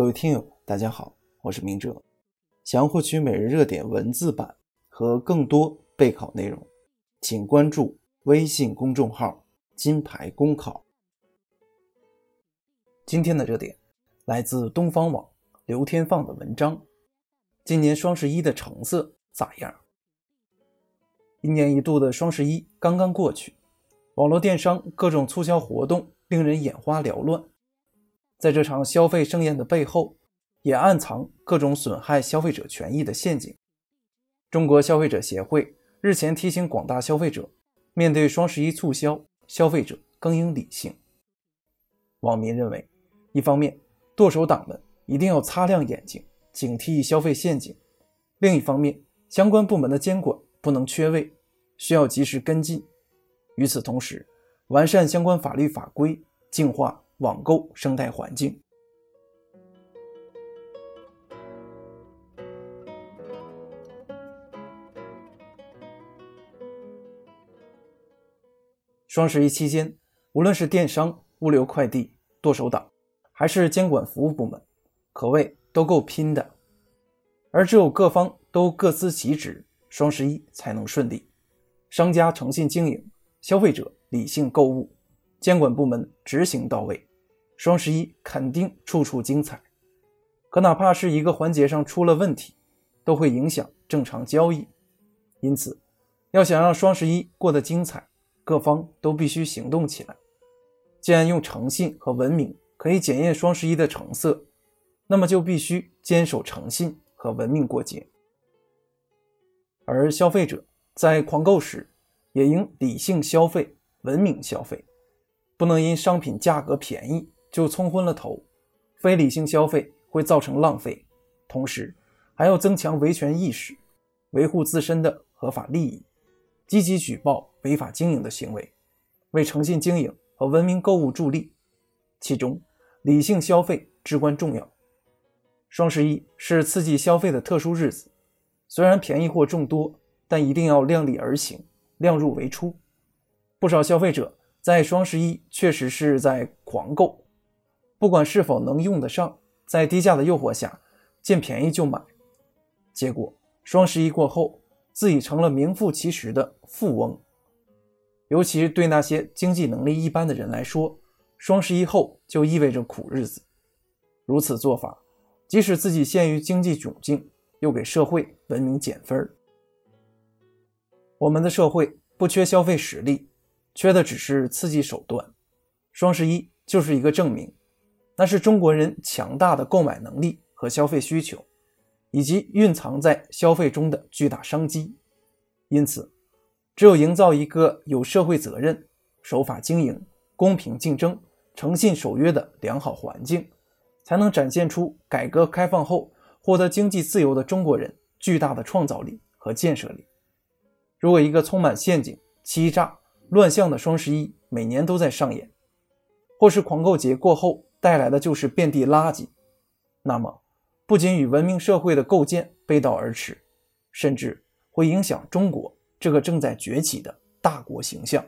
各位听友，大家好，我是明哲。想要获取每日热点文字版和更多备考内容，请关注微信公众号“金牌公考”。今天的热点来自东方网刘天放的文章：今年双十一的成色咋样？一年一度的双十一刚刚过去，网络电商各种促销活动令人眼花缭乱。在这场消费盛宴的背后，也暗藏各种损害消费者权益的陷阱。中国消费者协会日前提醒广大消费者，面对双十一促销，消费者更应理性。网民认为，一方面，剁手党们一定要擦亮眼睛，警惕消费陷阱；另一方面，相关部门的监管不能缺位，需要及时跟进。与此同时，完善相关法律法规，净化。网购生态环境。双十一期间，无论是电商、物流快递、剁手党，还是监管服务部门，可谓都够拼的。而只有各方都各司其职，双十一才能顺利。商家诚信经营，消费者理性购物，监管部门执行到位。双十一肯定处处精彩，可哪怕是一个环节上出了问题，都会影响正常交易。因此，要想让双十一过得精彩，各方都必须行动起来。既然用诚信和文明可以检验双十一的成色，那么就必须坚守诚信和文明过节。而消费者在狂购时，也应理性消费、文明消费，不能因商品价格便宜。就冲昏了头，非理性消费会造成浪费，同时还要增强维权意识，维护自身的合法利益，积极举报违法经营的行为，为诚信经营和文明购物助力。其中，理性消费至关重要。双十一是刺激消费的特殊日子，虽然便宜货众多，但一定要量力而行，量入为出。不少消费者在双十一确实是在狂购。不管是否能用得上，在低价的诱惑下，见便宜就买，结果双十一过后，自己成了名副其实的富翁。尤其对那些经济能力一般的人来说，双十一后就意味着苦日子。如此做法，即使自己陷于经济窘境，又给社会文明减分。我们的社会不缺消费实力，缺的只是刺激手段。双十一就是一个证明。那是中国人强大的购买能力和消费需求，以及蕴藏在消费中的巨大商机。因此，只有营造一个有社会责任、守法经营、公平竞争、诚信守约的良好环境，才能展现出改革开放后获得经济自由的中国人巨大的创造力和建设力。如果一个充满陷阱、欺诈、乱象的双十一每年都在上演，或是狂购节过后，带来的就是遍地垃圾，那么不仅与文明社会的构建背道而驰，甚至会影响中国这个正在崛起的大国形象。